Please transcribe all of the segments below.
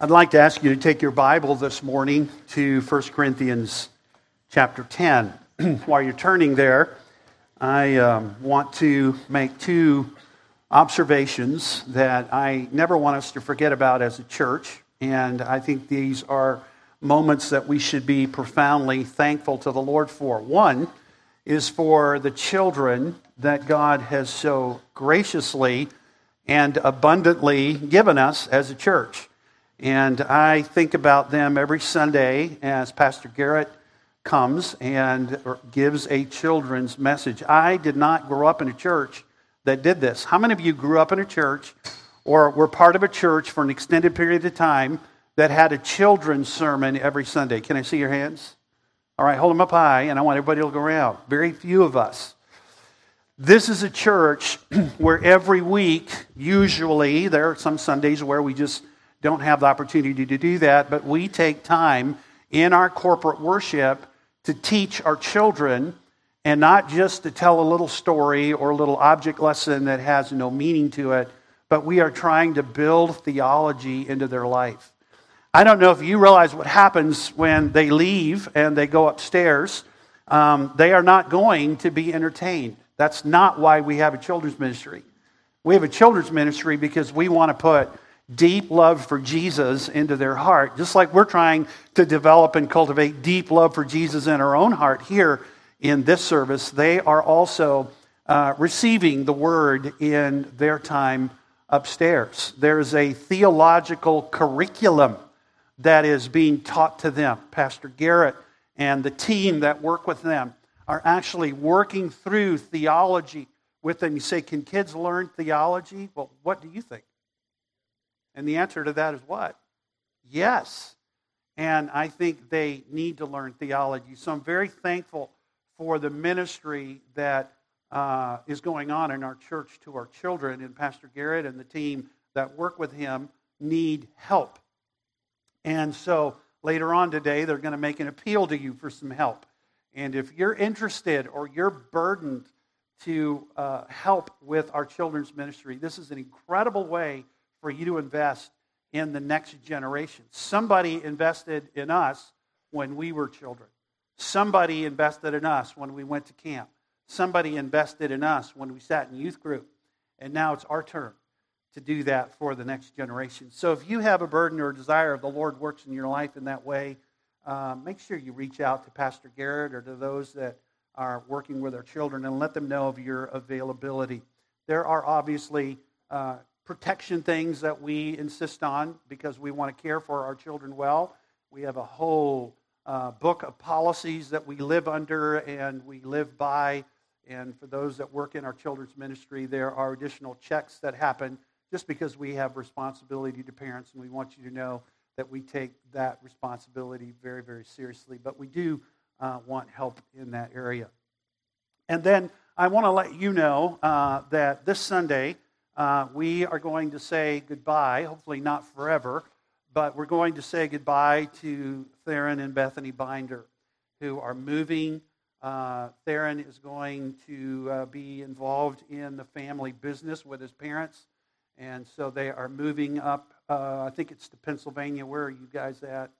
I'd like to ask you to take your Bible this morning to 1 Corinthians chapter 10. While you're turning there, I um, want to make two observations that I never want us to forget about as a church. And I think these are moments that we should be profoundly thankful to the Lord for. One is for the children that God has so graciously and abundantly given us as a church. And I think about them every Sunday as Pastor Garrett comes and gives a children's message. I did not grow up in a church that did this. How many of you grew up in a church or were part of a church for an extended period of time that had a children's sermon every Sunday? Can I see your hands? All right, hold them up high, and I want everybody to look around. Very few of us. This is a church where every week, usually, there are some Sundays where we just don't have the opportunity to do that, but we take time in our corporate worship to teach our children and not just to tell a little story or a little object lesson that has no meaning to it, but we are trying to build theology into their life. I don't know if you realize what happens when they leave and they go upstairs. Um, they are not going to be entertained. That's not why we have a children's ministry. We have a children's ministry because we want to put deep love for Jesus into their heart, just like we're trying to develop and cultivate deep love for Jesus in our own heart here in this service, they are also uh, receiving the word in their time upstairs. There's a theological curriculum that is being taught to them. Pastor Garrett and the team that work with them are actually working through theology with them. You say, Can kids learn theology? Well, what do you think? And the answer to that is what? Yes. And I think they need to learn theology. So I'm very thankful for the ministry that uh, is going on in our church to our children. And Pastor Garrett and the team that work with him need help. And so later on today, they're going to make an appeal to you for some help. And if you're interested or you're burdened to uh, help with our children's ministry, this is an incredible way for you to invest in the next generation. Somebody invested in us when we were children. Somebody invested in us when we went to camp. Somebody invested in us when we sat in youth group. And now it's our turn to do that for the next generation. So if you have a burden or a desire of the Lord works in your life in that way, uh, make sure you reach out to Pastor Garrett or to those that are working with our children and let them know of your availability. There are obviously uh, protection things that we insist on because we want to care for our children well. We have a whole uh, book of policies that we live under and we live by. And for those that work in our children's ministry, there are additional checks that happen just because we have responsibility to parents, and we want you to know that we take that responsibility very, very seriously. But we do uh, want help in that area. And then I want to let you know uh, that this Sunday, uh, we are going to say goodbye, hopefully not forever, but we're going to say goodbye to Theron and Bethany Binder, who are moving. Uh, Theron is going to uh, be involved in the family business with his parents, and so they are moving up. Uh, I think it's to Pennsylvania. Where are you guys at?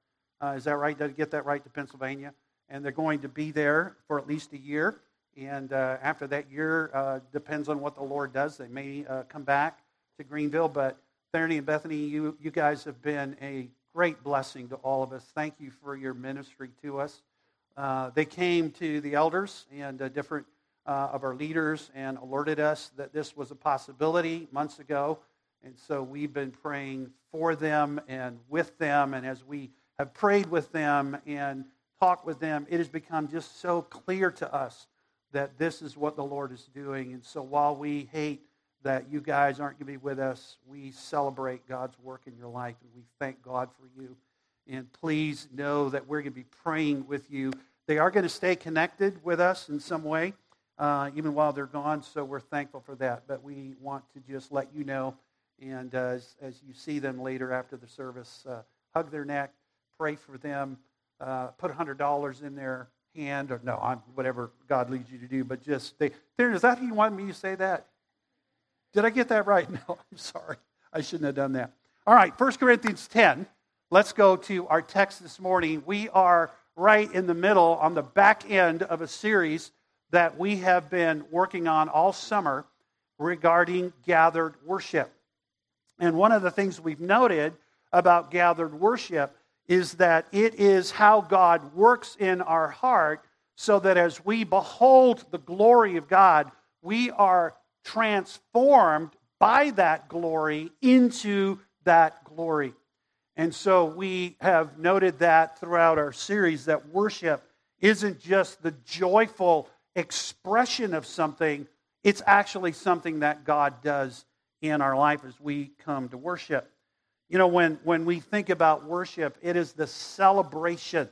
Uh, is that right? Did I get that right to Pennsylvania? And they're going to be there for at least a year. And uh, after that year, uh, depends on what the Lord does. They may uh, come back to Greenville. But Therney and Bethany, you, you guys have been a great blessing to all of us. Thank you for your ministry to us. Uh, they came to the elders and uh, different uh, of our leaders and alerted us that this was a possibility months ago. And so we've been praying for them and with them. And as we have prayed with them and talked with them, it has become just so clear to us that this is what the Lord is doing. And so while we hate that you guys aren't going to be with us, we celebrate God's work in your life and we thank God for you. And please know that we're going to be praying with you. They are going to stay connected with us in some way, uh, even while they're gone. So we're thankful for that. But we want to just let you know. And uh, as, as you see them later after the service, uh, hug their neck, pray for them, uh, put $100 in their or no, I'm, whatever God leads you to do, but just they, Darren, is that how you want me to say that? Did I get that right? No, I'm sorry. I shouldn't have done that. All right, 1 Corinthians 10. let's go to our text this morning. We are right in the middle, on the back end of a series that we have been working on all summer regarding gathered worship. And one of the things we've noted about gathered worship is that it is how God works in our heart so that as we behold the glory of God, we are transformed by that glory into that glory. And so we have noted that throughout our series that worship isn't just the joyful expression of something, it's actually something that God does in our life as we come to worship. You know, when, when we think about worship, it is the celebration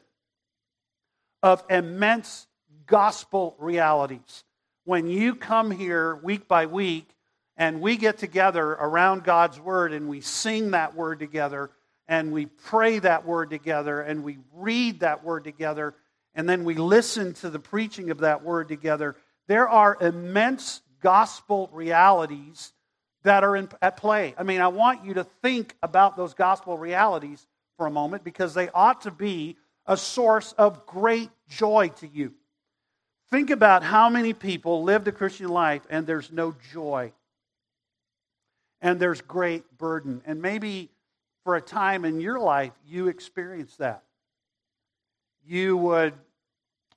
of immense gospel realities. When you come here week by week and we get together around God's word and we sing that word together and we pray that word together and we read that word together and then we listen to the preaching of that word together, there are immense gospel realities that are in, at play. I mean, I want you to think about those gospel realities for a moment because they ought to be a source of great joy to you. Think about how many people live the Christian life and there's no joy. And there's great burden. And maybe for a time in your life, you experienced that. You would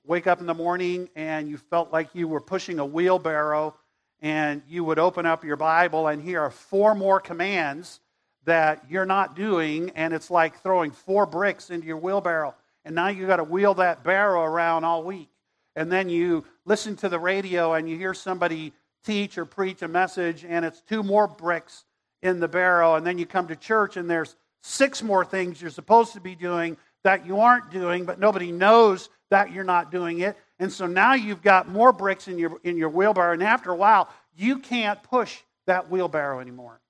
wake up in the morning and you felt like you were pushing a wheelbarrow and you would open up your Bible, and here are four more commands that you're not doing, and it's like throwing four bricks into your wheelbarrow. And now you've got to wheel that barrow around all week. And then you listen to the radio and you hear somebody teach or preach a message, and it's two more bricks in the barrow. And then you come to church, and there's six more things you're supposed to be doing that you aren't doing, but nobody knows that you're not doing it. And so now you've got more bricks in your, in your wheelbarrow, and after a while, you can't push that wheelbarrow anymore.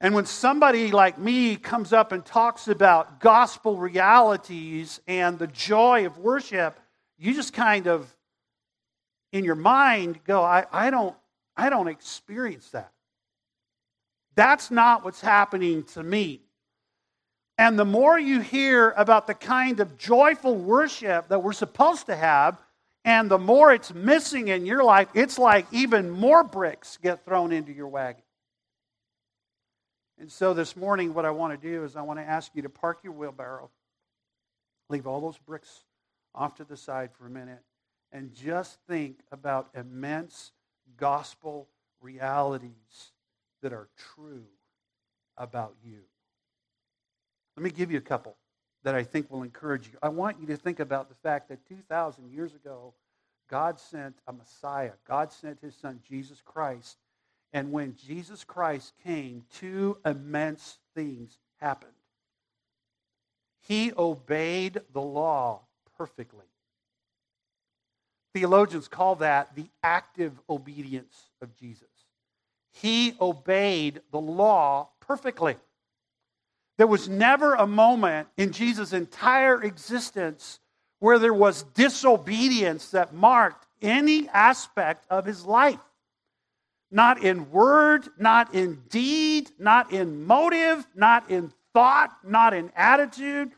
And when somebody like me comes up and talks about gospel realities and the joy of worship, you just kind of, in your mind, go, I, I, don't, I don't experience that. That's not what's happening to me. And the more you hear about the kind of joyful worship that we're supposed to have, and the more it's missing in your life, it's like even more bricks get thrown into your wagon. And so this morning, what I want to do is I want to ask you to park your wheelbarrow, leave all those bricks off to the side for a minute, and just think about immense gospel realities that are true about you. Let me give you a couple that I think will encourage you. I want you to think about the fact that 2,000 years ago, God sent a Messiah. God sent his son, Jesus Christ. And when Jesus Christ came, two immense things happened. He obeyed the law perfectly. Theologians call that the active obedience of Jesus. He obeyed the law perfectly. There was never a moment in Jesus' entire existence where there was disobedience that marked any aspect of his life. Not in word, not in deed, not in motive, not in thought, not in attitude,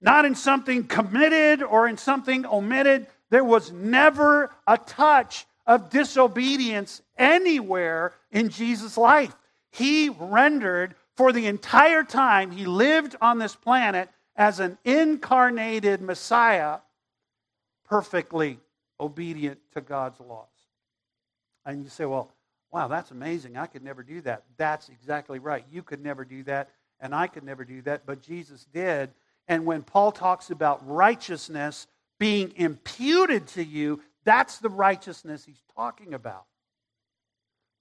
not in something committed or in something omitted. There was never a touch of disobedience anywhere in Jesus' life. He rendered for the entire time he lived on this planet as an incarnated Messiah, perfectly obedient to God's laws. And you say, well, wow, that's amazing. I could never do that. That's exactly right. You could never do that, and I could never do that, but Jesus did. And when Paul talks about righteousness being imputed to you, that's the righteousness he's talking about.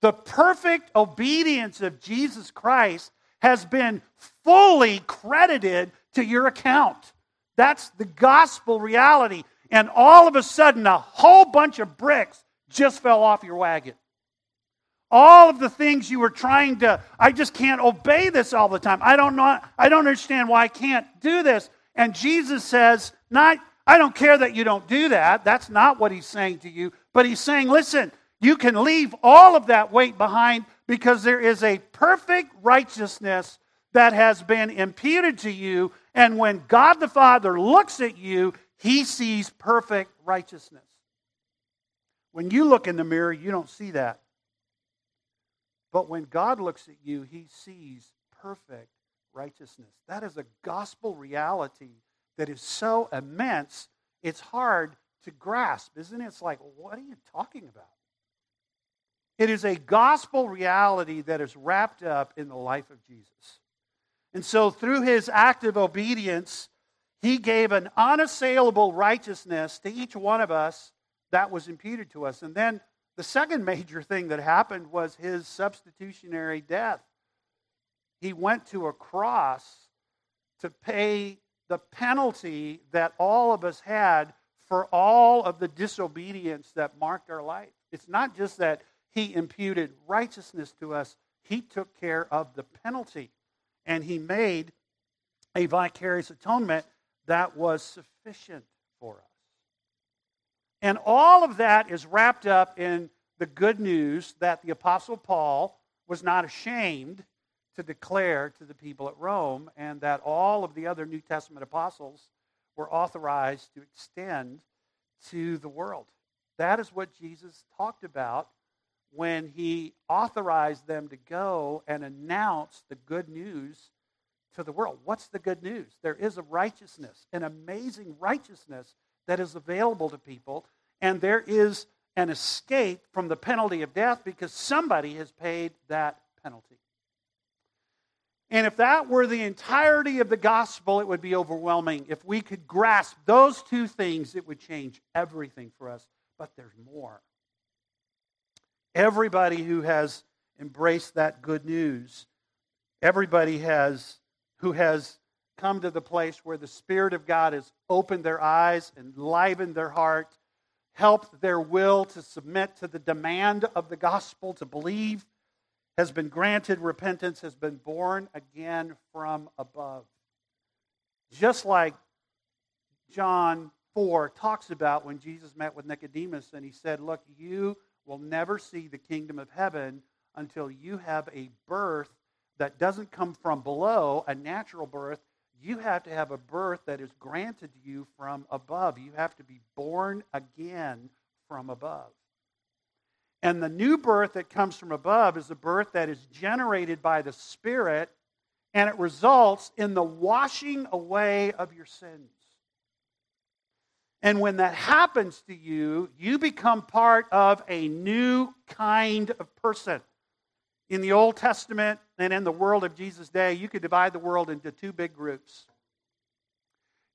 The perfect obedience of Jesus Christ has been fully credited to your account. That's the gospel reality. And all of a sudden, a whole bunch of bricks just fell off your wagon. All of the things you were trying to, I just can't obey this all the time. I don't know, I don't understand why I can't do this. And Jesus says, not, I don't care that you don't do that. That's not what he's saying to you. But he's saying, listen, you can leave all of that weight behind because there is a perfect righteousness that has been imputed to you. And when God the Father looks at you, he sees perfect righteousness. When you look in the mirror, you don't see that. But when God looks at you, he sees perfect righteousness. That is a gospel reality that is so immense, it's hard to grasp, isn't it? It's like, what are you talking about? It is a gospel reality that is wrapped up in the life of Jesus. And so, through his active obedience, he gave an unassailable righteousness to each one of us that was imputed to us. And then the second major thing that happened was his substitutionary death. He went to a cross to pay the penalty that all of us had for all of the disobedience that marked our life. It's not just that he imputed righteousness to us, he took care of the penalty. And he made a vicarious atonement that was sufficient for us. And all of that is wrapped up in the good news that the Apostle Paul was not ashamed to declare to the people at Rome, and that all of the other New Testament apostles were authorized to extend to the world. That is what Jesus talked about when he authorized them to go and announce the good news to the world. What's the good news? There is a righteousness, an amazing righteousness that is available to people, and there is an escape from the penalty of death because somebody has paid that penalty. And if that were the entirety of the gospel, it would be overwhelming. If we could grasp those two things, it would change everything for us. But there's more. Everybody who has embraced that good news, everybody has who has come to the place where the Spirit of God has opened their eyes, enlivened their heart, helped their will to submit to the demand of the gospel, to believe, has been granted repentance, has been born again from above. Just like John 4 talks about when Jesus met with Nicodemus and he said, Look, you will never see the kingdom of heaven until you have a birth that doesn't come from below, a natural birth. You have to have a birth that is granted to you from above. You have to be born again from above. And the new birth that comes from above is a birth that is generated by the Spirit, and it results in the washing away of your sins. And when that happens to you, you become part of a new kind of person. In the Old Testament and in the world of Jesus' day, you could divide the world into two big groups.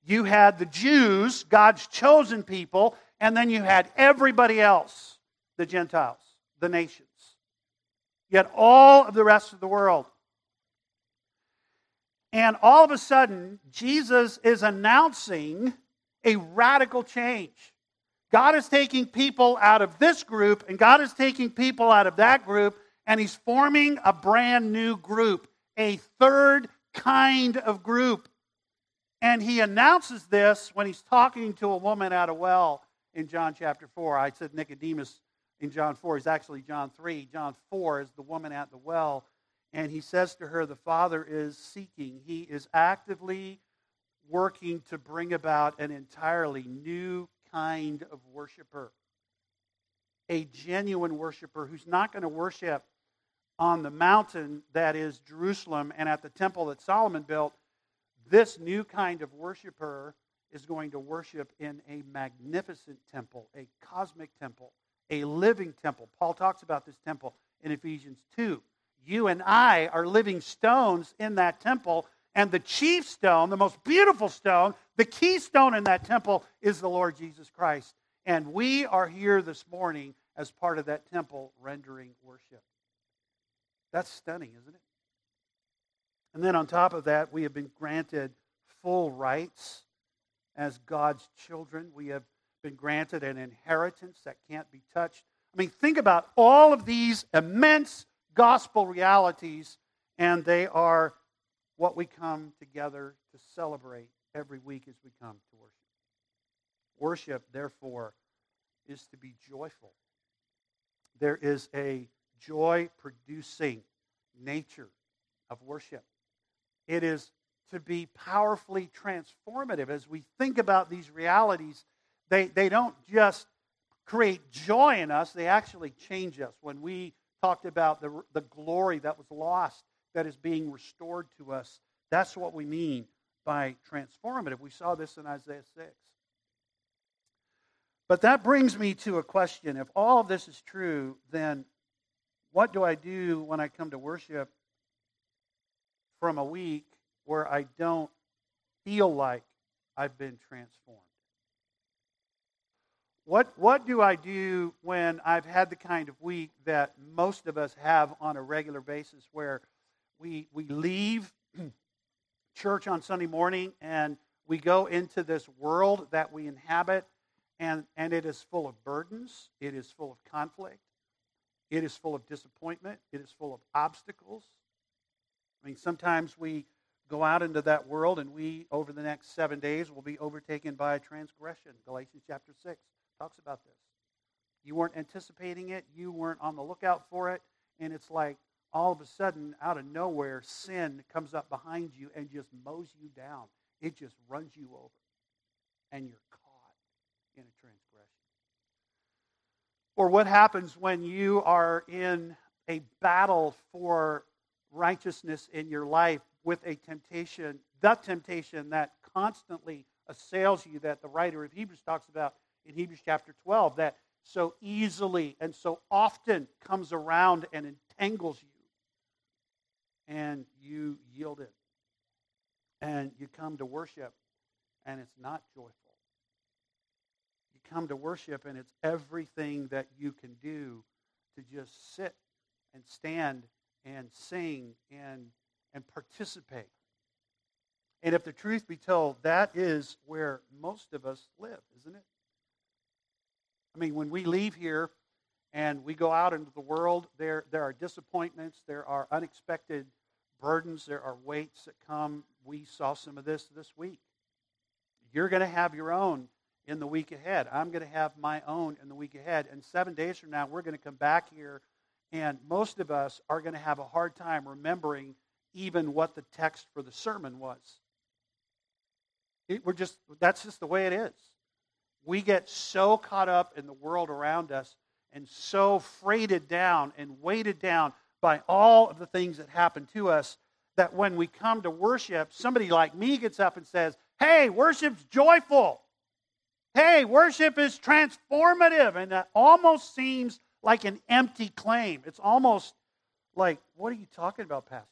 You had the Jews, God's chosen people, and then you had everybody else, the Gentiles, the nations. Yet all of the rest of the world. And all of a sudden, Jesus is announcing a radical change. God is taking people out of this group, and God is taking people out of that group, and He's forming a brand new group, a third kind of group. And He announces this when He's talking to a woman at a well in John chapter 4. I said Nicodemus in John 4. He's actually John 3. John 4 is the woman at the well. And he says to her, The Father is seeking. He is actively working to bring about an entirely new kind of worshiper. A genuine worshiper who's not going to worship on the mountain that is Jerusalem and at the temple that Solomon built. This new kind of worshiper is going to worship in a magnificent temple, a cosmic temple, a living temple. Paul talks about this temple in Ephesians 2. You and I are living stones in that temple and the chief stone, the most beautiful stone, the keystone in that temple is the Lord Jesus Christ. And we are here this morning as part of that temple rendering worship. That's stunning, isn't it? And then on top of that, we have been granted full rights as God's children. We have been granted an inheritance that can't be touched. I mean, think about all of these immense gospel realities, and they are what we come together to celebrate every week as we come to worship. Worship, therefore, is to be joyful. There is a joy producing nature of worship. It is to be powerfully transformative. As we think about these realities, they, they don't just create joy in us, they actually change us. When we talked about the, the glory that was lost that is being restored to us, that's what we mean by transformative. We saw this in Isaiah 6. But that brings me to a question. If all of this is true, then what do I do when I come to worship from a week where I don't feel like I've been transformed? What, what do I do when I've had the kind of week that most of us have on a regular basis where we, we leave church on Sunday morning and we go into this world that we inhabit and, and it is full of burdens, it is full of conflict, it is full of disappointment, it is full of obstacles. I mean, sometimes we go out into that world and we, over the next seven days, will be overtaken by transgression. Galatians chapter 6 talks about this. You weren't anticipating it, you weren't on the lookout for it, and it's like all of a sudden, out of nowhere, sin comes up behind you and just mows you down. It just runs you over, and you're caught in a transgression. Or what happens when you are in a battle for righteousness in your life with a temptation, the temptation that constantly assails you, that the writer of Hebrews talks about in Hebrews chapter 12, that so easily and so often comes around and entangles you and you yield it. And you come to worship, and it's not joyful. You come to worship, and it's everything that you can do to just sit and stand and sing and, and participate. And if the truth be told, that is where most of us live, isn't it? I mean, when we leave here and we go out into the world, there, there are disappointments, there are unexpected burdens, there are weights that come. We saw some of this this week. You're going to have your own in the week ahead. I'm going to have my own in the week ahead. And seven days from now, we're going to come back here, and most of us are going to have a hard time remembering even what the text for the sermon was. It, we're just, that's just the way it is. We get so caught up in the world around us and so freighted down and weighted down by all of the things that happen to us that when we come to worship, somebody like me gets up and says, Hey, worship's joyful. Hey, worship is transformative. And that almost seems like an empty claim. It's almost like, What are you talking about, Pastor?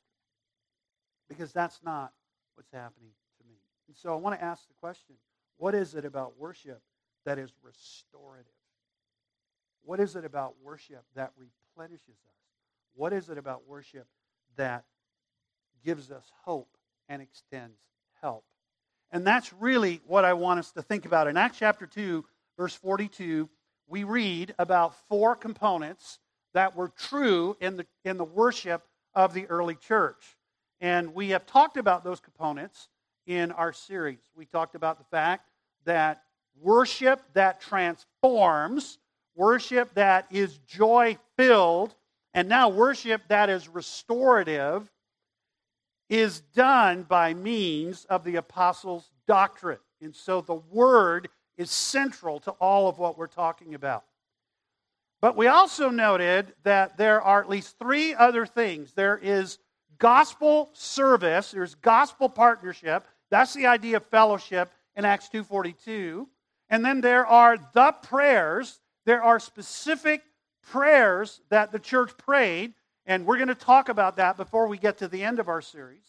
Because that's not what's happening to me. And so I want to ask the question what is it about worship that is restorative? What is it about worship that replenishes us? What is it about worship that gives us hope and extends help? And that's really what I want us to think about. In Acts chapter 2, verse 42, we read about four components that were true in the, in the worship of the early church. And we have talked about those components in our series. We talked about the fact that worship that transforms, worship that is joy filled, and now worship that is restorative is done by means of the apostles' doctrine. And so the word is central to all of what we're talking about. But we also noted that there are at least three other things. There is gospel service, there's gospel partnership. That's the idea of fellowship in Acts 2:42. And then there are the prayers. There are specific prayers that the church prayed, and we're going to talk about that before we get to the end of our series.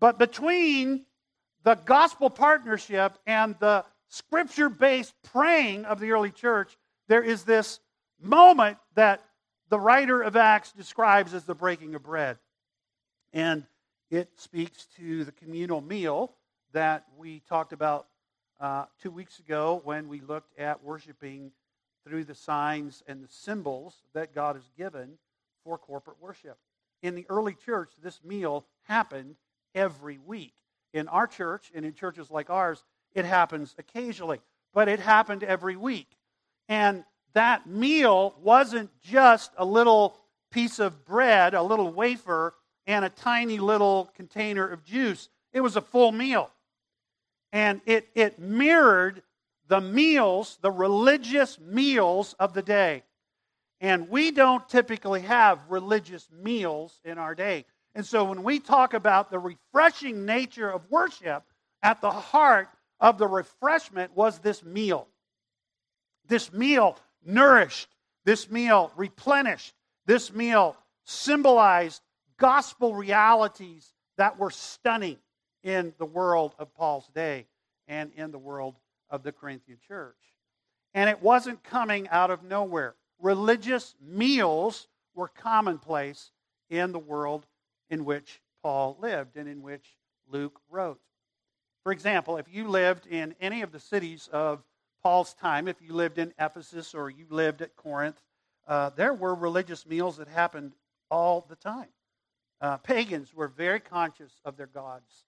But between the gospel partnership and the scripture based praying of the early church, there is this moment that the writer of Acts describes as the breaking of bread. And it speaks to the communal meal that we talked about uh, two weeks ago when we looked at worshiping through the signs and the symbols that God has given for corporate worship. In the early church, this meal happened every week. In our church and in churches like ours, it happens occasionally, but it happened every week. And that meal wasn't just a little piece of bread, a little wafer, and a tiny little container of juice. It was a full meal. And it, it mirrored the meals, the religious meals of the day. And we don't typically have religious meals in our day. And so when we talk about the refreshing nature of worship, at the heart of the refreshment was this meal. This meal nourished, this meal replenished, this meal symbolized gospel realities that were stunning in the world of Paul's day and in the world of the Corinthian church. And it wasn't coming out of nowhere. Religious meals were commonplace in the world in which Paul lived and in which Luke wrote. For example, if you lived in any of the cities of Paul's time, if you lived in Ephesus or you lived at Corinth, uh, there were religious meals that happened all the time. Uh, pagans were very conscious of their gods,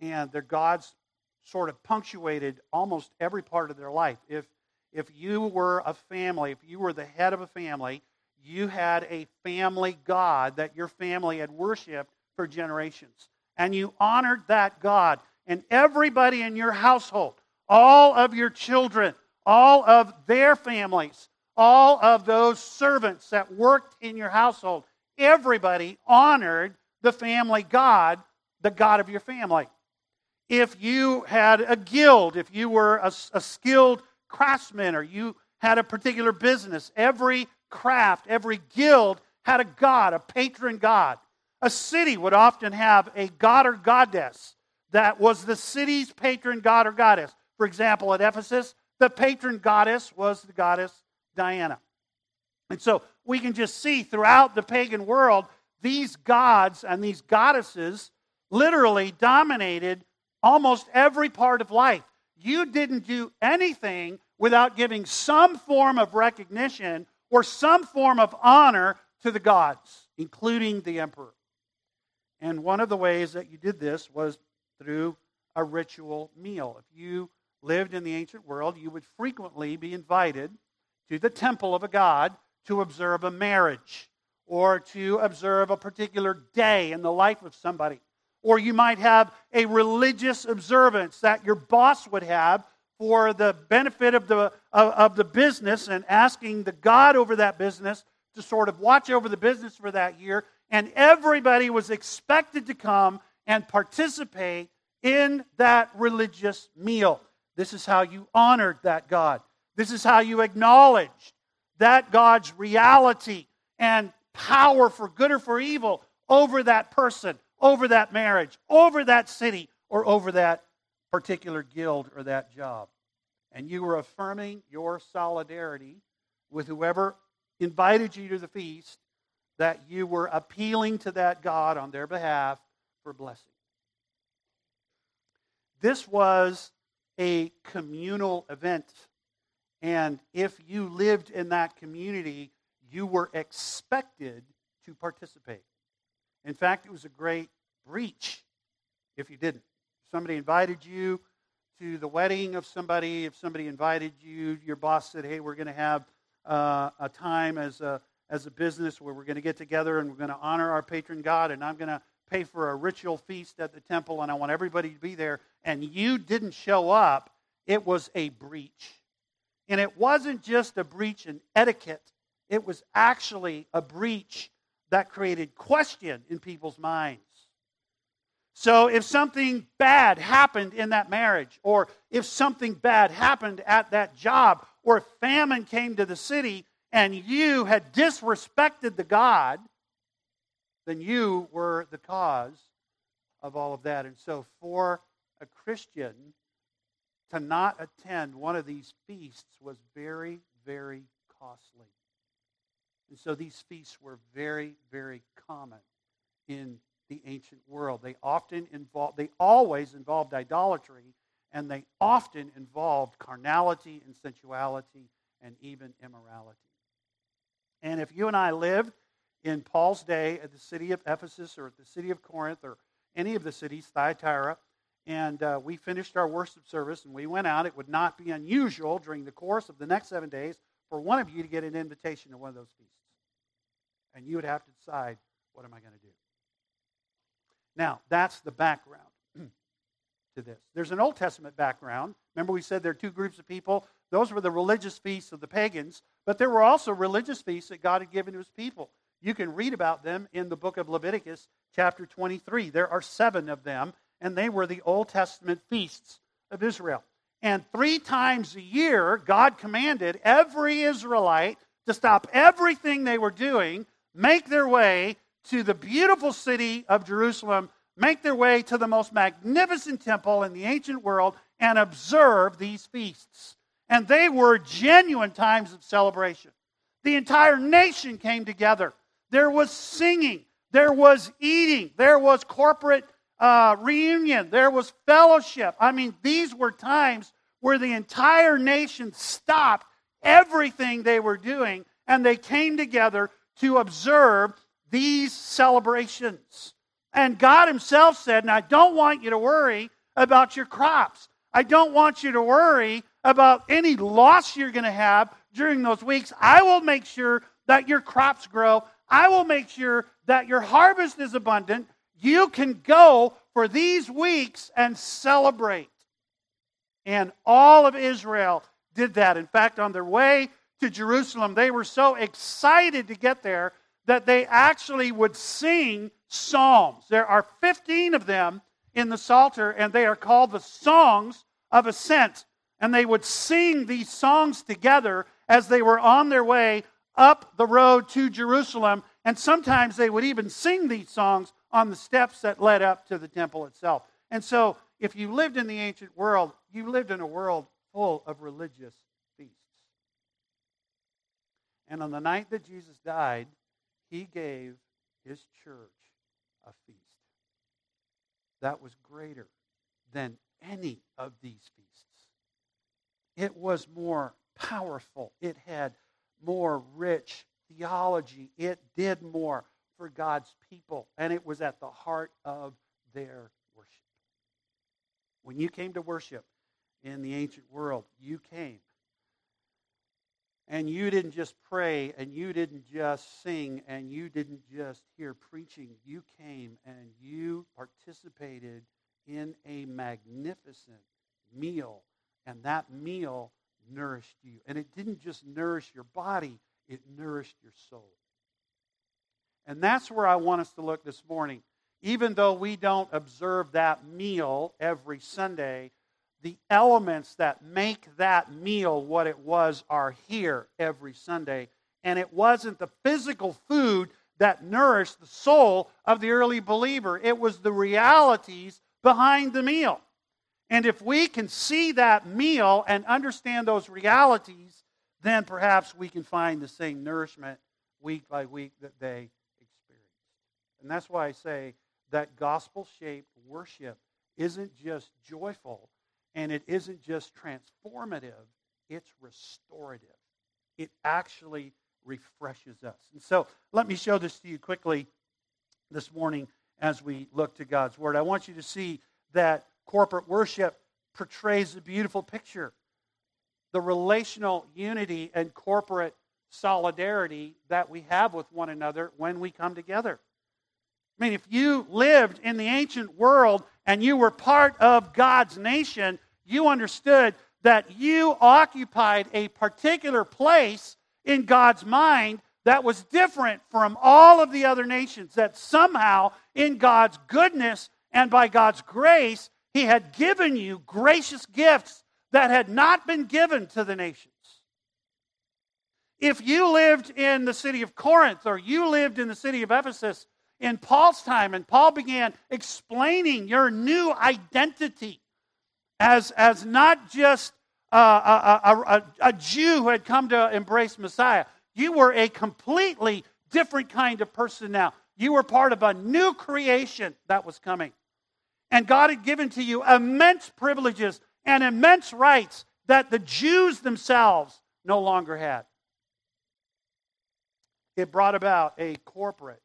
and their gods sort of punctuated almost every part of their life. If, if you were a family, if you were the head of a family, you had a family God that your family had worshiped for generations. And you honored that God. And everybody in your household, all of your children, all of their families, all of those servants that worked in your household, everybody honored the family God, the God of your family. If you had a guild, if you were a, a skilled craftsman, or you had a particular business, every craft, every guild had a god, a patron god. A city would often have a god or goddess that was the city's patron god or goddess. For example, at Ephesus, the patron goddess was the goddess Diana. And so we can just see throughout the pagan world, these gods and these goddesses literally dominated almost every part of life. You didn't do anything without giving some form of recognition or some form of honor to the gods, including the emperor. And one of the ways that you did this was through a ritual meal. If you lived in the ancient world, you would frequently be invited to the temple of a god to observe a marriage or to observe a particular day in the life of somebody. Or you might have a religious observance that your boss would have for the benefit of the, of, of, the business and asking the God over that business to sort of watch over the business for that year. And everybody was expected to come and participate in that religious meal. This is how you honored that God. This is how you acknowledged that God's reality and power for good or for evil over that person, over that marriage, over that city, or over that particular guild or that job. And you were affirming your solidarity with whoever invited you to the feast, that you were appealing to that God on their behalf for blessing. This was a communal event. And if you lived in that community, you were expected to participate. In fact, it was a great breach if you didn't. Somebody invited you to the wedding of somebody, if somebody invited you, your boss said, hey, we're going to have uh, a time as a, as a business where we're going to get together and we're going to honor our patron God, and I'm going to pay for a ritual feast at the temple, and I want everybody to be there, and you didn't show up, it was a breach. And it wasn't just a breach in etiquette, it was actually a breach that created question in people's minds. So if something bad happened in that marriage, or if something bad happened at that job, or if famine came to the city and you had disrespected the God, then you were the cause of all of that. And so for a Christian to not attend one of these feasts was very, very costly. And so these feasts were very, very common in the ancient world. They often involved, they always involved idolatry, and they often involved carnality and sensuality and even immorality. And if you and I lived in Paul's day at the city of Ephesus or at the city of Corinth or any of the cities, Thyatira, and uh, we finished our worship service and we went out, it would not be unusual during the course of the next seven days for one of you to get an invitation to one of those feasts. And you would have to decide, what am I going to do? Now, that's the background to this. There's an Old Testament background. Remember, we said there are two groups of people? Those were the religious feasts of the pagans, but there were also religious feasts that God had given to his people. You can read about them in the book of Leviticus, chapter 23. There are seven of them, and they were the Old Testament feasts of Israel. And three times a year, God commanded every Israelite to stop everything they were doing, make their way to the beautiful city of Jerusalem, make their way to the most magnificent temple in the ancient world, and observe these feasts. And they were genuine times of celebration. The entire nation came together. There was singing, there was eating, there was corporate uh, reunion, there was fellowship. I mean, these were times where the entire nation stopped everything they were doing and they came together to observe these celebrations. And God Himself said, and I don't want you to worry about your crops. I don't want you to worry about any loss you're going to have during those weeks. I will make sure that your crops grow. I will make sure that your harvest is abundant. You can go for these weeks and celebrate. And all of Israel did that. In fact, on their way to Jerusalem, they were so excited to get there that they actually would sing psalms. There are 15 of them in the Psalter, and they are called the Songs of Ascent. And they would sing these songs together as they were on their way up the road to Jerusalem. And sometimes they would even sing these songs on the steps that led up to the temple itself. And so, if you lived in the ancient world, you lived in a world full of religious feasts. And on the night that Jesus died, he gave his church a feast that was greater than any of these feasts. It was more powerful, it had more rich theology, it did more for God's people, and it was at the heart of their worship. When you came to worship in the ancient world, you came and you didn't just pray and you didn't just sing and you didn't just hear preaching. You came and you participated in a magnificent meal. And that meal nourished you. And it didn't just nourish your body, it nourished your soul. And that's where I want us to look this morning. Even though we don't observe that meal every Sunday, the elements that make that meal what it was are here every Sunday. And it wasn't the physical food that nourished the soul of the early believer, it was the realities behind the meal. And if we can see that meal and understand those realities, then perhaps we can find the same nourishment week by week that they. And that's why I say that gospel shaped worship isn't just joyful, and it isn't just transformative, it's restorative. It actually refreshes us. And so let me show this to you quickly this morning as we look to God's Word. I want you to see that corporate worship portrays a beautiful picture the relational unity and corporate solidarity that we have with one another when we come together. I mean, if you lived in the ancient world and you were part of God's nation, you understood that you occupied a particular place in God's mind that was different from all of the other nations. That somehow, in God's goodness and by God's grace, He had given you gracious gifts that had not been given to the nations. If you lived in the city of Corinth or you lived in the city of Ephesus in Paul's time, and Paul began explaining your new identity as, as not just a, a, a, a Jew who had come to embrace Messiah. You were a completely different kind of person now. You were part of a new creation that was coming. And God had given to you immense privileges and immense rights that the Jews themselves no longer had. It brought about a corporate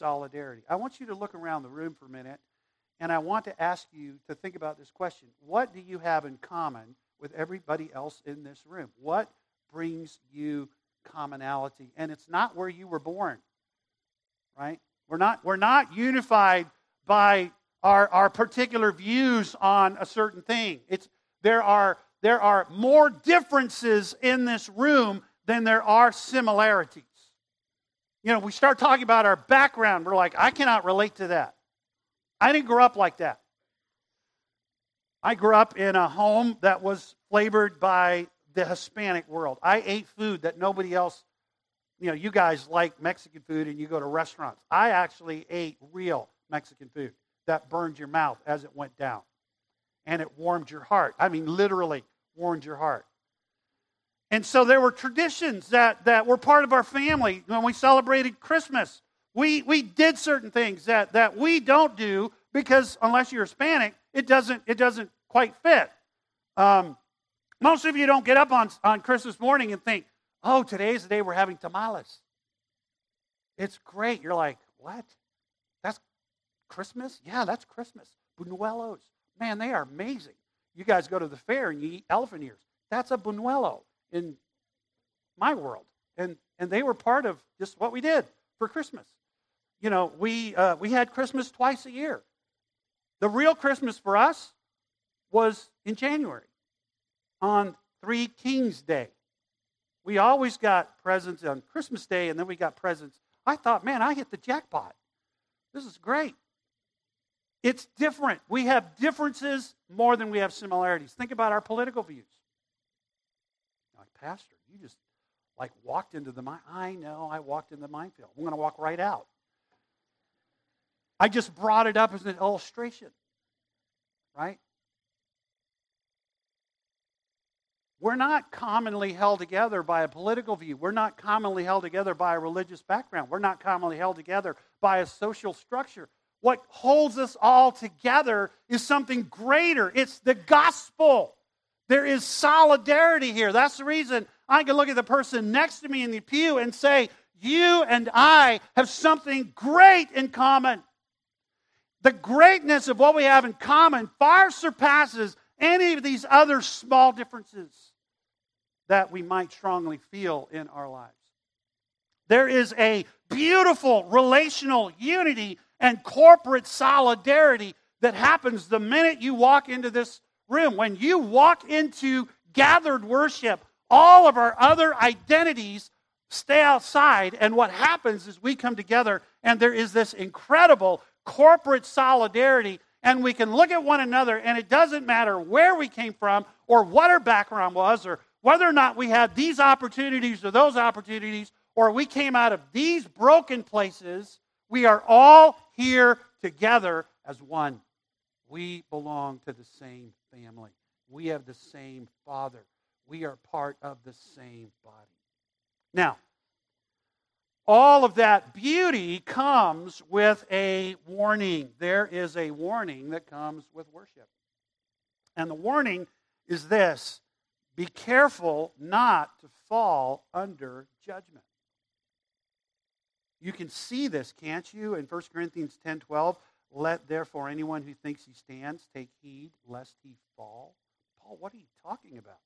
solidarity. I want you to look around the room for a minute and I want to ask you to think about this question What do you have in common with everybody else in this room? What brings you commonality? And it's not where you were born, right? We're not, we're not unified by our, our particular views on a certain thing. It's, there, are, there are more differences in this room than there are similarities. You know, we start talking about our background, we're like, I cannot relate to that. I didn't grow up like that. I grew up in a home that was flavored by the Hispanic world. I ate food that nobody else, you know, you guys like Mexican food and you go to restaurants. I actually ate real Mexican food that burned your mouth as it went down. And it warmed your heart. I mean, literally warmed your heart. And so there were traditions that, that were part of our family when we celebrated Christmas. We, we did certain things that, that we don't do because unless you're Hispanic, it doesn't, it doesn't quite fit. Um, most of you don't get up on, on Christmas morning and think, oh, today's the day we're having tamales. It's great. You're like, what? That's Christmas? Yeah, that's Christmas. Buñuelos. Man, they are amazing. You guys go to the fair and you eat elephant ears. That's a buñuelo in my world. And, and they were part of just what we did for Christmas. You know, we, uh, we had Christmas twice a year. The real Christmas for us was in January on Three Kings Day. We always got presents on Christmas Day, and then we got presents. I thought, man, I hit the jackpot. This is great. It's different. We have differences more than we have similarities. Think about our political views. Pastor, you just like walked into the mine. I know I walked into the minefield. I'm going to walk right out. I just brought it up as an illustration, right? We're not commonly held together by a political view. We're not commonly held together by a religious background. We're not commonly held together by a social structure. What holds us all together is something greater. It's the gospel. There is solidarity here. That's the reason I can look at the person next to me in the pew and say, You and I have something great in common. The greatness of what we have in common far surpasses any of these other small differences that we might strongly feel in our lives. There is a beautiful relational unity and corporate solidarity that happens the minute you walk into this room. When you walk into gathered worship, all of our other identities stay outside. And what happens is we come together, and there is this incredible corporate solidarity. And we can look at one another, and it doesn't matter where we came from, or what our background was, or whether or not we had these opportunities or those opportunities, or we came out of these broken places. We are all here together as one. We belong to the same family. We have the same Father. We are part of the same body. Now, all of that beauty comes with a warning. There is a warning that comes with worship. And the warning is this be careful not to fall under judgment. You can see this, can't you? In 1 Corinthians 10 12, let therefore anyone who thinks he stands take heed lest he fall. Paul, what are you talking about?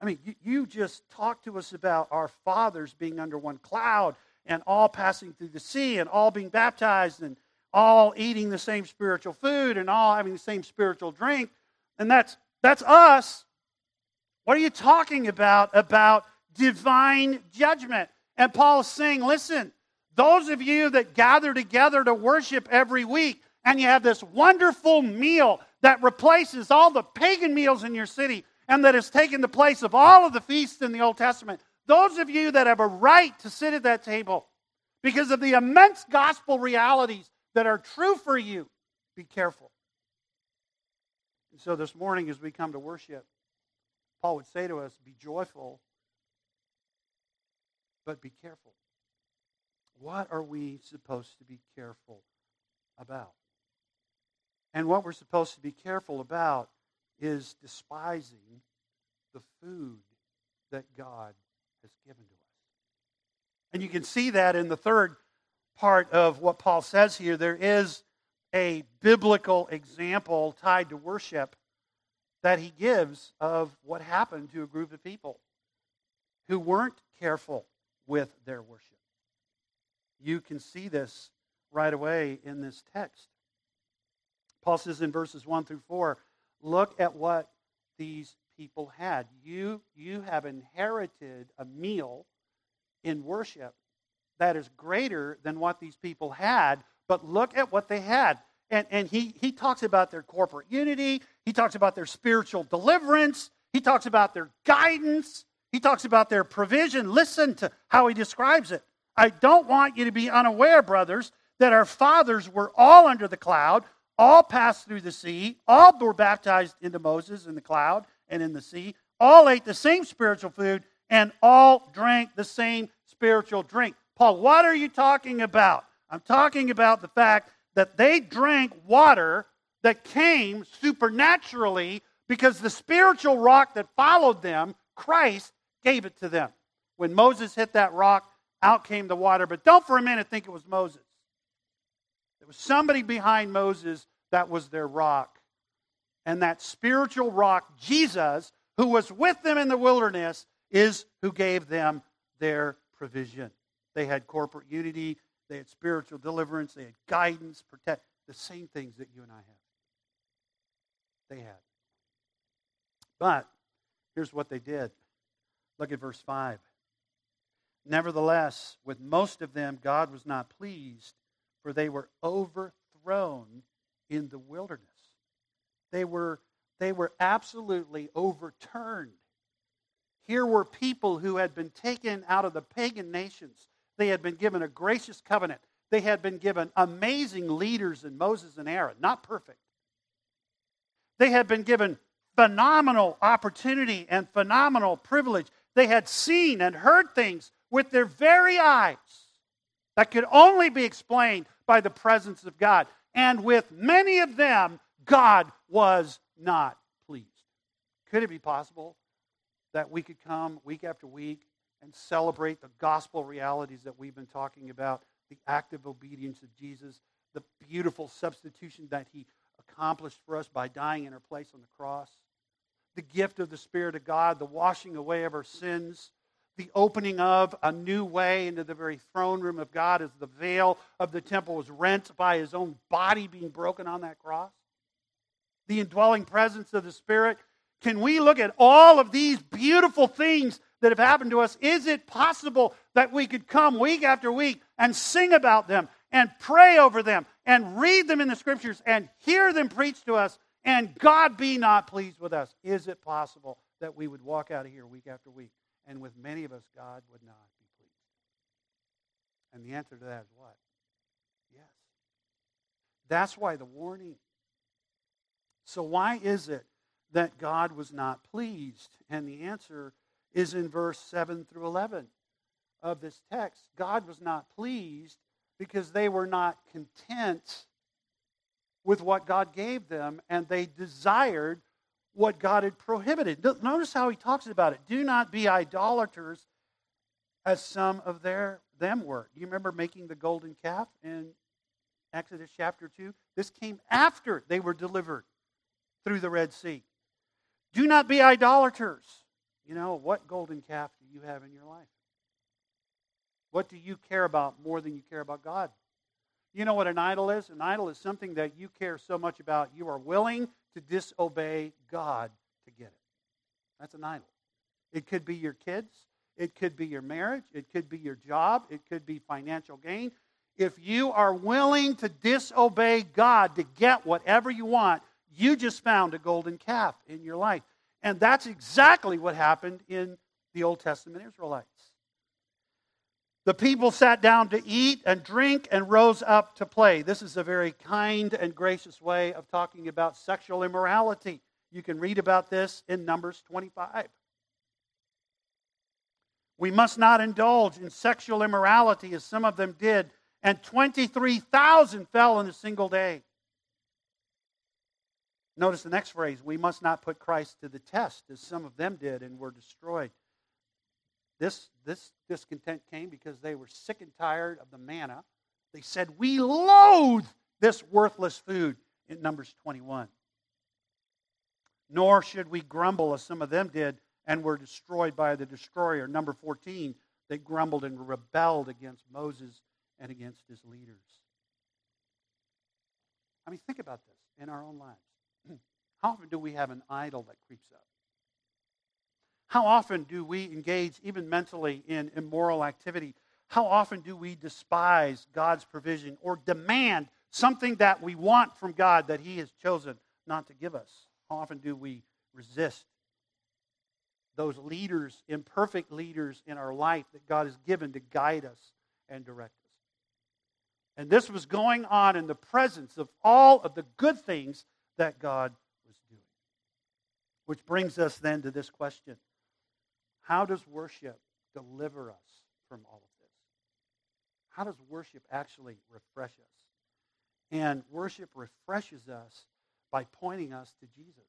I mean, you, you just talked to us about our fathers being under one cloud and all passing through the sea and all being baptized and all eating the same spiritual food and all having the same spiritual drink. And that's, that's us. What are you talking about? About divine judgment. And Paul is saying, listen, those of you that gather together to worship every week, and you have this wonderful meal that replaces all the pagan meals in your city and that has taken the place of all of the feasts in the Old Testament, those of you that have a right to sit at that table because of the immense gospel realities that are true for you, be careful. And so this morning, as we come to worship, Paul would say to us, Be joyful, but be careful. What are we supposed to be careful about? And what we're supposed to be careful about is despising the food that God has given to us. And you can see that in the third part of what Paul says here. There is a biblical example tied to worship that he gives of what happened to a group of people who weren't careful with their worship. You can see this right away in this text. Paul says in verses 1 through 4 look at what these people had. You, you have inherited a meal in worship that is greater than what these people had, but look at what they had. And, and he, he talks about their corporate unity, he talks about their spiritual deliverance, he talks about their guidance, he talks about their provision. Listen to how he describes it. I don't want you to be unaware, brothers, that our fathers were all under the cloud, all passed through the sea, all were baptized into Moses in the cloud and in the sea, all ate the same spiritual food, and all drank the same spiritual drink. Paul, what are you talking about? I'm talking about the fact that they drank water that came supernaturally because the spiritual rock that followed them, Christ, gave it to them. When Moses hit that rock, out came the water. But don't for a minute think it was Moses. There was somebody behind Moses that was their rock. And that spiritual rock, Jesus, who was with them in the wilderness, is who gave them their provision. They had corporate unity, they had spiritual deliverance, they had guidance, protect the same things that you and I have. They had. But here's what they did. Look at verse 5. Nevertheless, with most of them, God was not pleased, for they were overthrown in the wilderness. They were, they were absolutely overturned. Here were people who had been taken out of the pagan nations. They had been given a gracious covenant. They had been given amazing leaders in Moses and Aaron, not perfect. They had been given phenomenal opportunity and phenomenal privilege. They had seen and heard things with their very eyes that could only be explained by the presence of God. And with many of them, God was not pleased. Could it be possible that we could come week after week and celebrate the gospel realities that we've been talking about the active obedience of Jesus, the beautiful substitution that he accomplished for us by dying in our place on the cross, the gift of the Spirit of God, the washing away of our sins, the opening of a new way into the very throne room of God as the veil of the temple was rent by his own body being broken on that cross, the indwelling presence of the Spirit. Can we look at all of these beautiful things that have happened to us? Is it possible that we could come week after week and sing about them and pray over them and read them in the scriptures and hear them preached to us and God be not pleased with us? Is it possible that we would walk out of here week after week and with many of us, God would not be pleased. And the answer to that is what? Yes. That's why the warning. So, why is it that God was not pleased? And the answer is in verse 7 through 11 of this text. God was not pleased because they were not content with what God gave them, and they desired what God had prohibited. Notice how he talks about it. Do not be idolaters as some of their them were. Do you remember making the golden calf in Exodus chapter 2? This came after they were delivered through the Red Sea. Do not be idolaters. You know, what golden calf do you have in your life? What do you care about more than you care about God? You know what an idol is? An idol is something that you care so much about you are willing to disobey God to get it. That's an idol. It could be your kids, it could be your marriage, it could be your job, it could be financial gain. If you are willing to disobey God to get whatever you want, you just found a golden calf in your life. And that's exactly what happened in the Old Testament Israelites. The people sat down to eat and drink and rose up to play. This is a very kind and gracious way of talking about sexual immorality. You can read about this in Numbers 25. We must not indulge in sexual immorality as some of them did, and 23,000 fell in a single day. Notice the next phrase we must not put Christ to the test as some of them did and were destroyed. This, this discontent came because they were sick and tired of the manna. They said, We loathe this worthless food in Numbers 21. Nor should we grumble as some of them did and were destroyed by the destroyer. Number 14, they grumbled and rebelled against Moses and against his leaders. I mean, think about this in our own lives. How often do we have an idol that creeps up? How often do we engage, even mentally, in immoral activity? How often do we despise God's provision or demand something that we want from God that He has chosen not to give us? How often do we resist those leaders, imperfect leaders in our life that God has given to guide us and direct us? And this was going on in the presence of all of the good things that God was doing. Which brings us then to this question How does worship deliver us from all of this? How does worship actually refresh us? And worship refreshes us by pointing us to Jesus.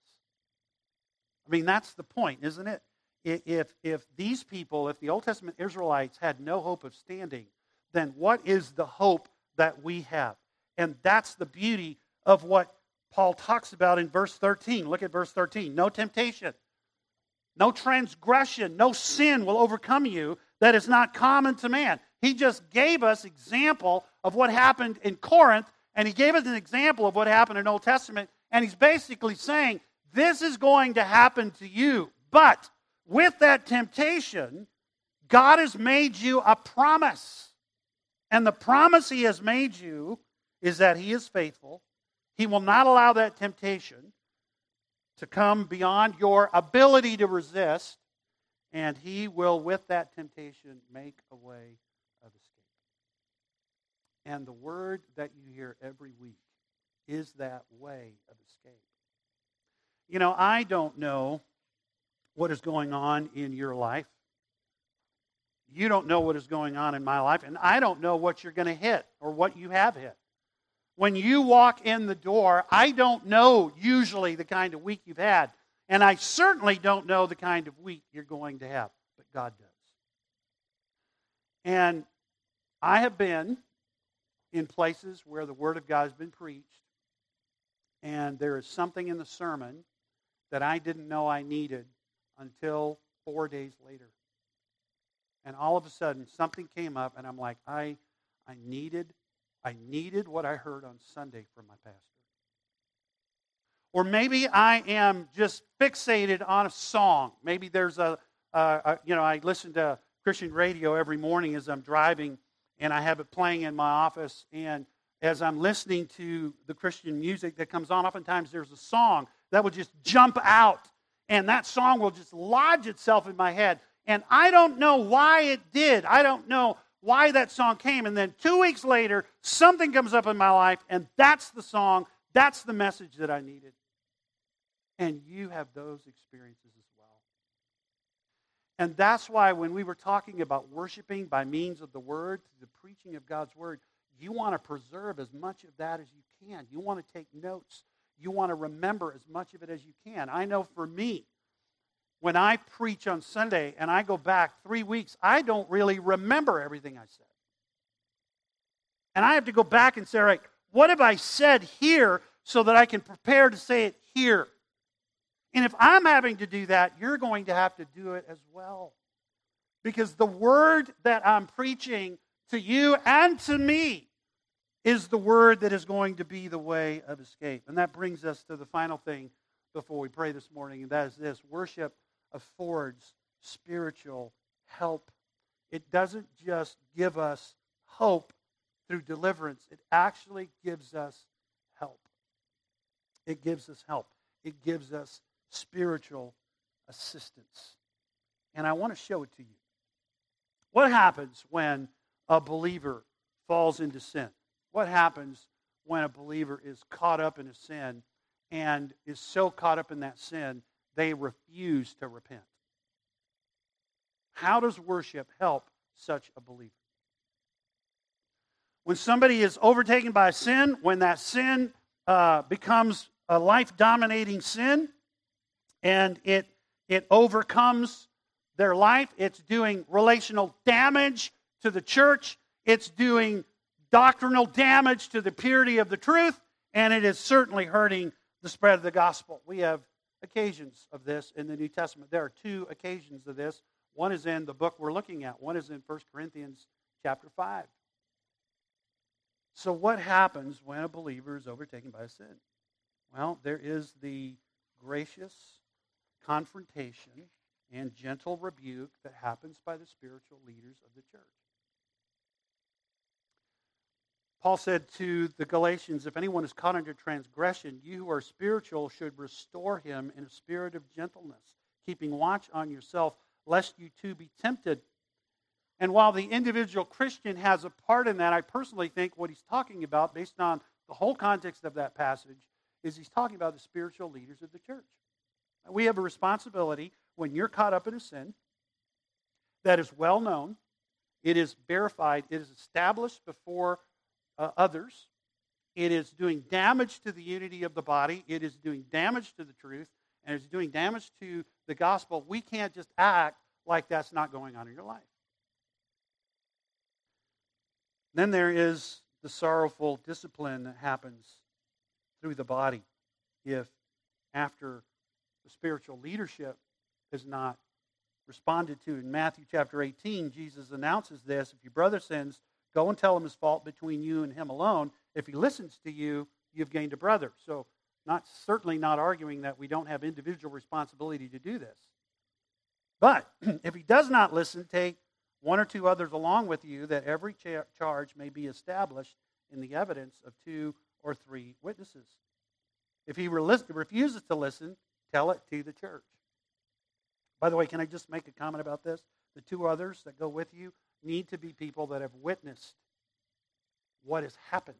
I mean, that's the point, isn't it? If, if these people, if the Old Testament Israelites had no hope of standing, then what is the hope that we have. And that's the beauty of what Paul talks about in verse 13. Look at verse 13. No temptation, no transgression, no sin will overcome you that is not common to man. He just gave us example of what happened in Corinth, and he gave us an example of what happened in Old Testament, and he's basically saying, this is going to happen to you. But with that temptation, God has made you a promise. And the promise he has made you is that he is faithful. He will not allow that temptation to come beyond your ability to resist. And he will, with that temptation, make a way of escape. And the word that you hear every week is that way of escape. You know, I don't know what is going on in your life. You don't know what is going on in my life, and I don't know what you're going to hit or what you have hit. When you walk in the door, I don't know usually the kind of week you've had, and I certainly don't know the kind of week you're going to have, but God does. And I have been in places where the Word of God has been preached, and there is something in the sermon that I didn't know I needed until four days later and all of a sudden something came up and i'm like i i needed i needed what i heard on sunday from my pastor. Or maybe i am just fixated on a song. Maybe there's a, a, you know i listen to christian radio every morning as i'm driving and i have it playing in my office. And as i'm listening to the christian music that comes on oftentimes there's a song that will just jump out. And that song will just lodge itself in my head. And I don't know why it did. I don't know why that song came. And then two weeks later, something comes up in my life, and that's the song, that's the message that I needed. And you have those experiences as well. And that's why when we were talking about worshiping by means of the word, the preaching of God's word, you want to preserve as much of that as you can. You want to take notes. You want to remember as much of it as you can. I know for me, when I preach on Sunday and I go back three weeks, I don't really remember everything I said. And I have to go back and say, right, what have I said here so that I can prepare to say it here? And if I'm having to do that, you're going to have to do it as well. Because the word that I'm preaching to you and to me is the word that is going to be the way of escape. And that brings us to the final thing before we pray this morning, and that is this worship affords spiritual help. It doesn't just give us hope through deliverance, it actually gives us help. It gives us help, it gives us spiritual assistance. And I want to show it to you. What happens when a believer falls into sin? What happens when a believer is caught up in a sin and is so caught up in that sin they refuse to repent. How does worship help such a believer? When somebody is overtaken by sin, when that sin uh, becomes a life dominating sin and it, it overcomes their life, it's doing relational damage to the church, it's doing doctrinal damage to the purity of the truth, and it is certainly hurting the spread of the gospel. We have occasions of this in the New Testament. There are two occasions of this. One is in the book we're looking at, one is in 1 Corinthians chapter 5. So, what happens when a believer is overtaken by a sin? Well, there is the gracious confrontation and gentle rebuke that happens by the spiritual leaders of the church. Paul said to the Galatians, If anyone is caught under transgression, you who are spiritual should restore him in a spirit of gentleness, keeping watch on yourself, lest you too be tempted. And while the individual Christian has a part in that, I personally think what he's talking about, based on the whole context of that passage, is he's talking about the spiritual leaders of the church. We have a responsibility when you're caught up in a sin that is well known, it is verified, it is established before uh, others, it is doing damage to the unity of the body, it is doing damage to the truth, and it's doing damage to the gospel. We can't just act like that's not going on in your life. Then there is the sorrowful discipline that happens through the body if after the spiritual leadership is not responded to. In Matthew chapter 18, Jesus announces this if your brother sins, go and tell him his fault between you and him alone. If he listens to you, you've gained a brother. So, not certainly not arguing that we don't have individual responsibility to do this. But if he does not listen, take one or two others along with you, that every charge may be established in the evidence of two or three witnesses. If he refuses to listen, tell it to the church. By the way, can I just make a comment about this? The two others that go with you need to be people that have witnessed what has happened.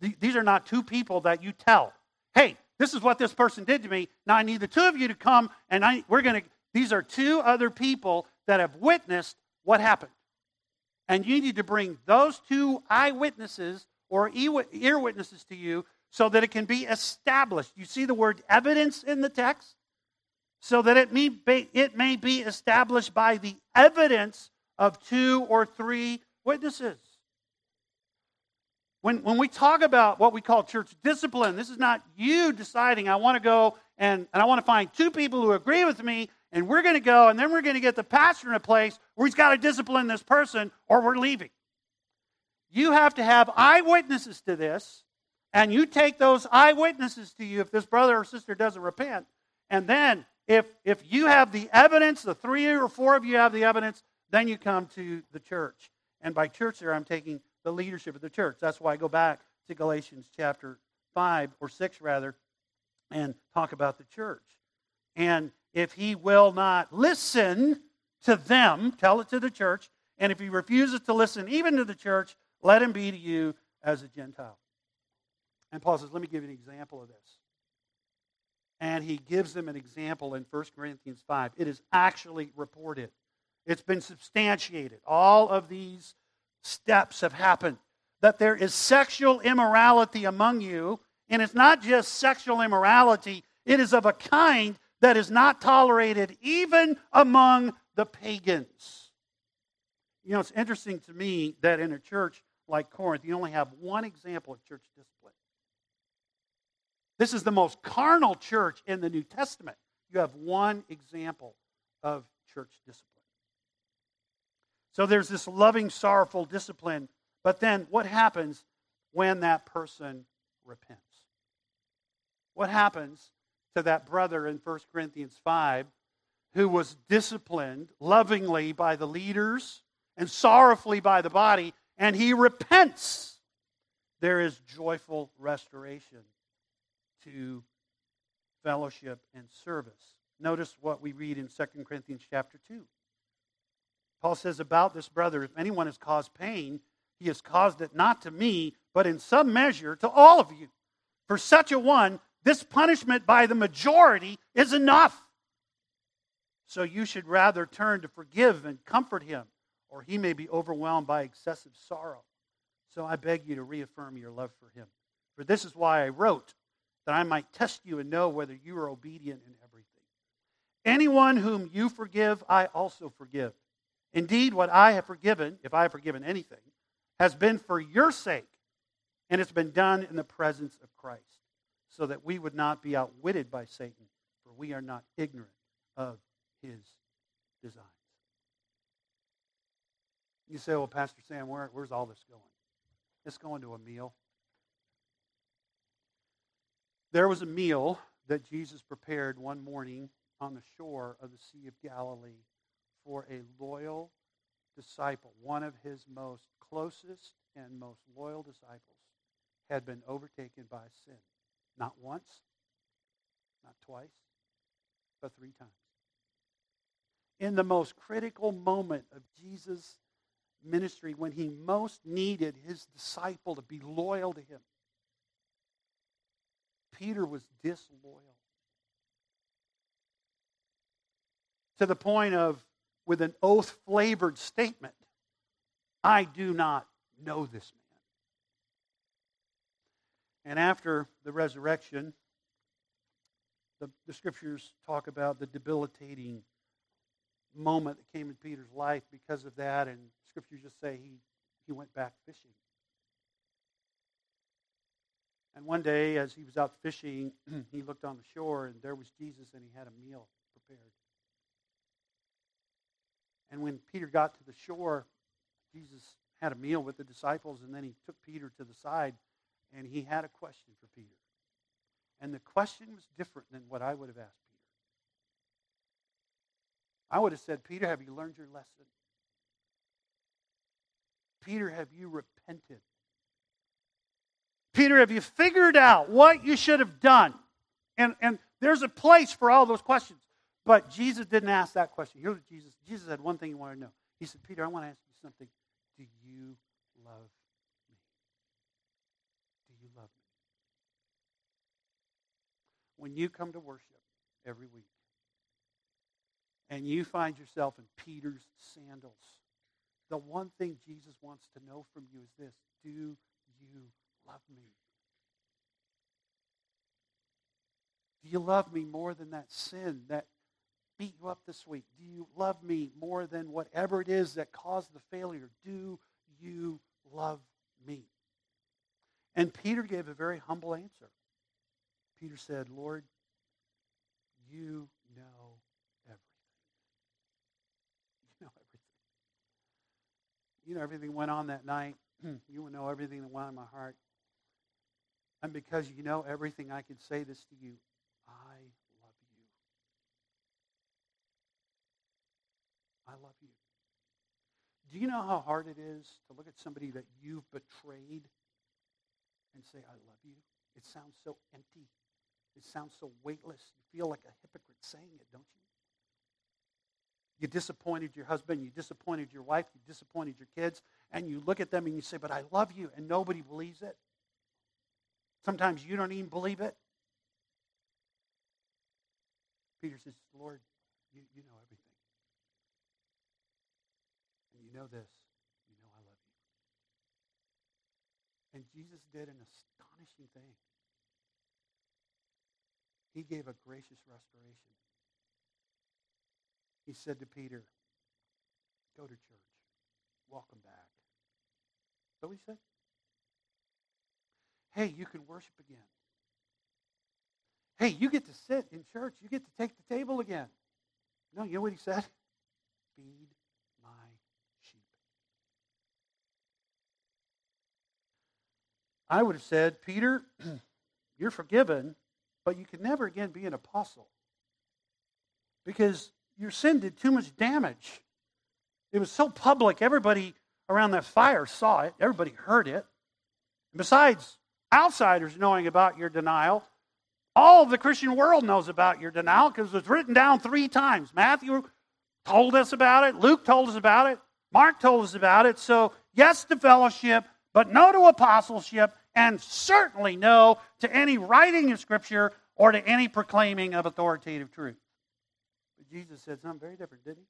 These are not two people that you tell, hey, this is what this person did to me. Now I need the two of you to come, and I, we're going to. These are two other people that have witnessed what happened. And you need to bring those two eyewitnesses or ear witnesses to you so that it can be established. You see the word evidence in the text? So that it may be, it may be established by the evidence of two or three witnesses. When, when we talk about what we call church discipline, this is not you deciding, I want to go and, and I want to find two people who agree with me, and we're going to go, and then we're going to get the pastor in a place where he's got to discipline this person, or we're leaving. You have to have eyewitnesses to this, and you take those eyewitnesses to you if this brother or sister doesn't repent. And then, if, if you have the evidence, the three or four of you have the evidence, then you come to the church. And by church, there I'm taking the leadership of the church. That's why I go back to Galatians chapter 5 or 6, rather, and talk about the church. And if he will not listen to them, tell it to the church. And if he refuses to listen even to the church, let him be to you as a Gentile. And Paul says, let me give you an example of this. And he gives them an example in 1 Corinthians 5. It is actually reported, it's been substantiated. All of these steps have happened. That there is sexual immorality among you, and it's not just sexual immorality, it is of a kind that is not tolerated even among the pagans. You know, it's interesting to me that in a church like Corinth, you only have one example of church discipline. This is the most carnal church in the New Testament. You have one example of church discipline. So there's this loving, sorrowful discipline. But then what happens when that person repents? What happens to that brother in 1 Corinthians 5 who was disciplined lovingly by the leaders and sorrowfully by the body, and he repents, there is joyful restoration to fellowship and service. Notice what we read in 2 Corinthians chapter 2. Paul says about this brother, if anyone has caused pain, he has caused it not to me, but in some measure to all of you. For such a one, this punishment by the majority is enough. So you should rather turn to forgive and comfort him, or he may be overwhelmed by excessive sorrow. So I beg you to reaffirm your love for him. For this is why I wrote, that I might test you and know whether you are obedient in everything. Anyone whom you forgive, I also forgive. Indeed, what I have forgiven, if I have forgiven anything, has been for your sake, and it's been done in the presence of Christ so that we would not be outwitted by Satan, for we are not ignorant of his designs. You say, well, Pastor Sam, where, where's all this going? It's going to a meal. There was a meal that Jesus prepared one morning on the shore of the Sea of Galilee for a loyal disciple, one of his most closest and most loyal disciples had been overtaken by sin. Not once, not twice, but three times. In the most critical moment of Jesus' ministry, when he most needed his disciple to be loyal to him, Peter was disloyal. To the point of, with an oath flavored statement, I do not know this man. And after the resurrection, the, the scriptures talk about the debilitating moment that came in Peter's life because of that, and scriptures just say he, he went back fishing. And one day, as he was out fishing, he looked on the shore, and there was Jesus, and he had a meal prepared. And when Peter got to the shore, Jesus had a meal with the disciples, and then he took Peter to the side, and he had a question for Peter. And the question was different than what I would have asked Peter. I would have said, Peter, have you learned your lesson? Peter, have you repented? Peter, have you figured out what you should have done? And, and there's a place for all those questions. But Jesus didn't ask that question. Here's what Jesus, Jesus had one thing he wanted to know. He said, Peter, I want to ask you something. Do you love me? Do you love me? When you come to worship every week and you find yourself in Peter's sandals, the one thing Jesus wants to know from you is this Do you love me? Do you love me more than that sin that beat you up this week? Do you love me more than whatever it is that caused the failure? Do you love me? And Peter gave a very humble answer. Peter said, Lord, you know everything. You know everything. You know everything went on that night. you know everything that went on in my heart. And because you know everything, I can say this to you. I love you. I love you. Do you know how hard it is to look at somebody that you've betrayed and say, I love you? It sounds so empty. It sounds so weightless. You feel like a hypocrite saying it, don't you? You disappointed your husband, you disappointed your wife, you disappointed your kids, and you look at them and you say, But I love you, and nobody believes it. Sometimes you don't even believe it. Peter says, Lord, you, you know everything. And you know this. You know I love you. And Jesus did an astonishing thing. He gave a gracious restoration. He said to Peter, Go to church. Welcome back. What he said? Hey, you can worship again. Hey, you get to sit in church. You get to take the table again. No, you know what he said? Feed my sheep. I would have said, Peter, you're forgiven, but you can never again be an apostle because your sin did too much damage. It was so public, everybody around that fire saw it, everybody heard it. Besides, outsiders knowing about your denial. All of the Christian world knows about your denial because it's written down three times. Matthew told us about it, Luke told us about it, Mark told us about it. So, yes to fellowship, but no to apostleship, and certainly no to any writing of Scripture or to any proclaiming of authoritative truth. But Jesus said something very different, didn't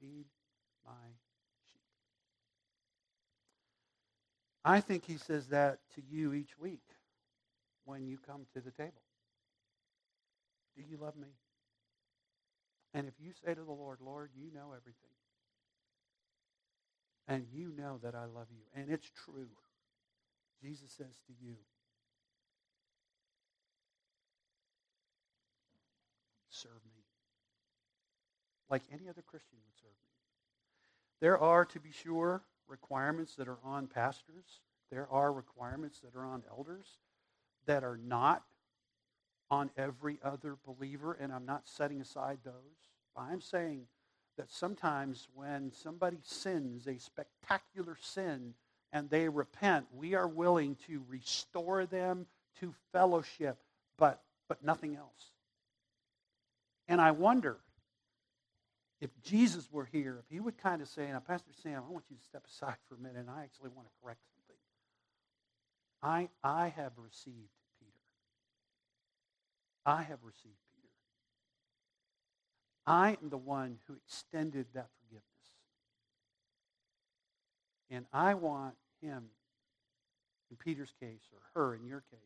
he? Feed my sheep. I think he says that to you each week when you come to the table. Do you love me? And if you say to the Lord, Lord, you know everything. And you know that I love you. And it's true. Jesus says to you, serve me. Like any other Christian would serve me. There are, to be sure, requirements that are on pastors there are requirements that are on elders that are not on every other believer, and I'm not setting aside those. I'm saying that sometimes when somebody sins a spectacular sin and they repent, we are willing to restore them to fellowship, but, but nothing else. And I wonder if Jesus were here, if he would kind of say, now, Pastor Sam, I want you to step aside for a minute, and I actually want to correct something. I, I have received Peter. I have received Peter. I am the one who extended that forgiveness. And I want him, in Peter's case, or her in your case,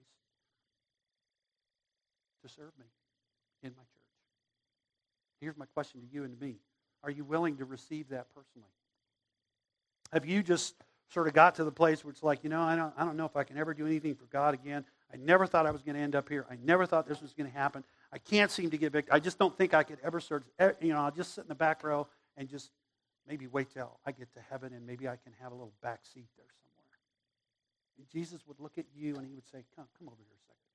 to serve me in my church. Here's my question to you and to me. Are you willing to receive that personally? Have you just sort of got to the place where it's like, you know, I don't, I don't know if I can ever do anything for God again. I never thought I was going to end up here. I never thought this was going to happen. I can't seem to get victory. I just don't think I could ever serve. Eh, you know, I'll just sit in the back row and just maybe wait till I get to heaven and maybe I can have a little back seat there somewhere. And Jesus would look at you and he would say, come, come over here a second.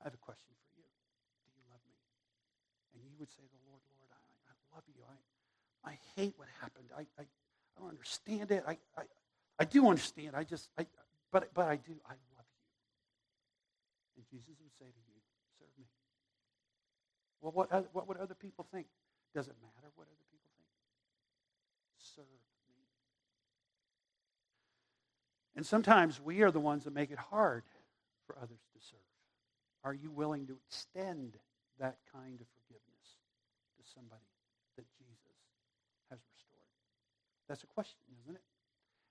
I have a question for you. Do you love me? And you would say, the Lord, Lord, I, I love you. I, I hate what happened. I, I, I don't understand it. I, I, I do understand. I just, I, but, but I do. I love you. And Jesus would say to you, serve me. Well, what, what would other people think? Does it matter what other people think? Serve me. And sometimes we are the ones that make it hard for others to serve. Are you willing to extend that kind of forgiveness to somebody that Jesus has restored? That's a question, isn't it?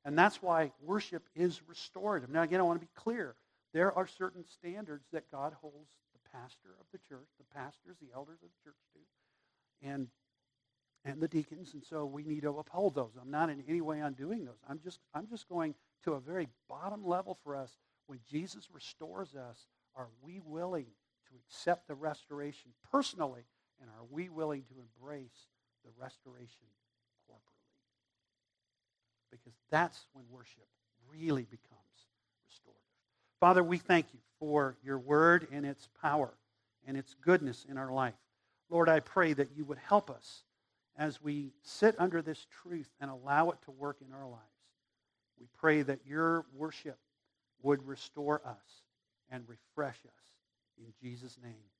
And that's why worship is restorative. Now, again, I want to be clear. There are certain standards that God holds the pastor of the church, the pastors, the elders of the church to, and, and the deacons. And so we need to uphold those. I'm not in any way undoing those. I'm just, I'm just going to a very bottom level for us. When Jesus restores us, are we willing to accept the restoration personally? And are we willing to embrace the restoration corporately? because that's when worship really becomes restorative. Father, we thank you for your word and its power and its goodness in our life. Lord, I pray that you would help us as we sit under this truth and allow it to work in our lives. We pray that your worship would restore us and refresh us. In Jesus' name.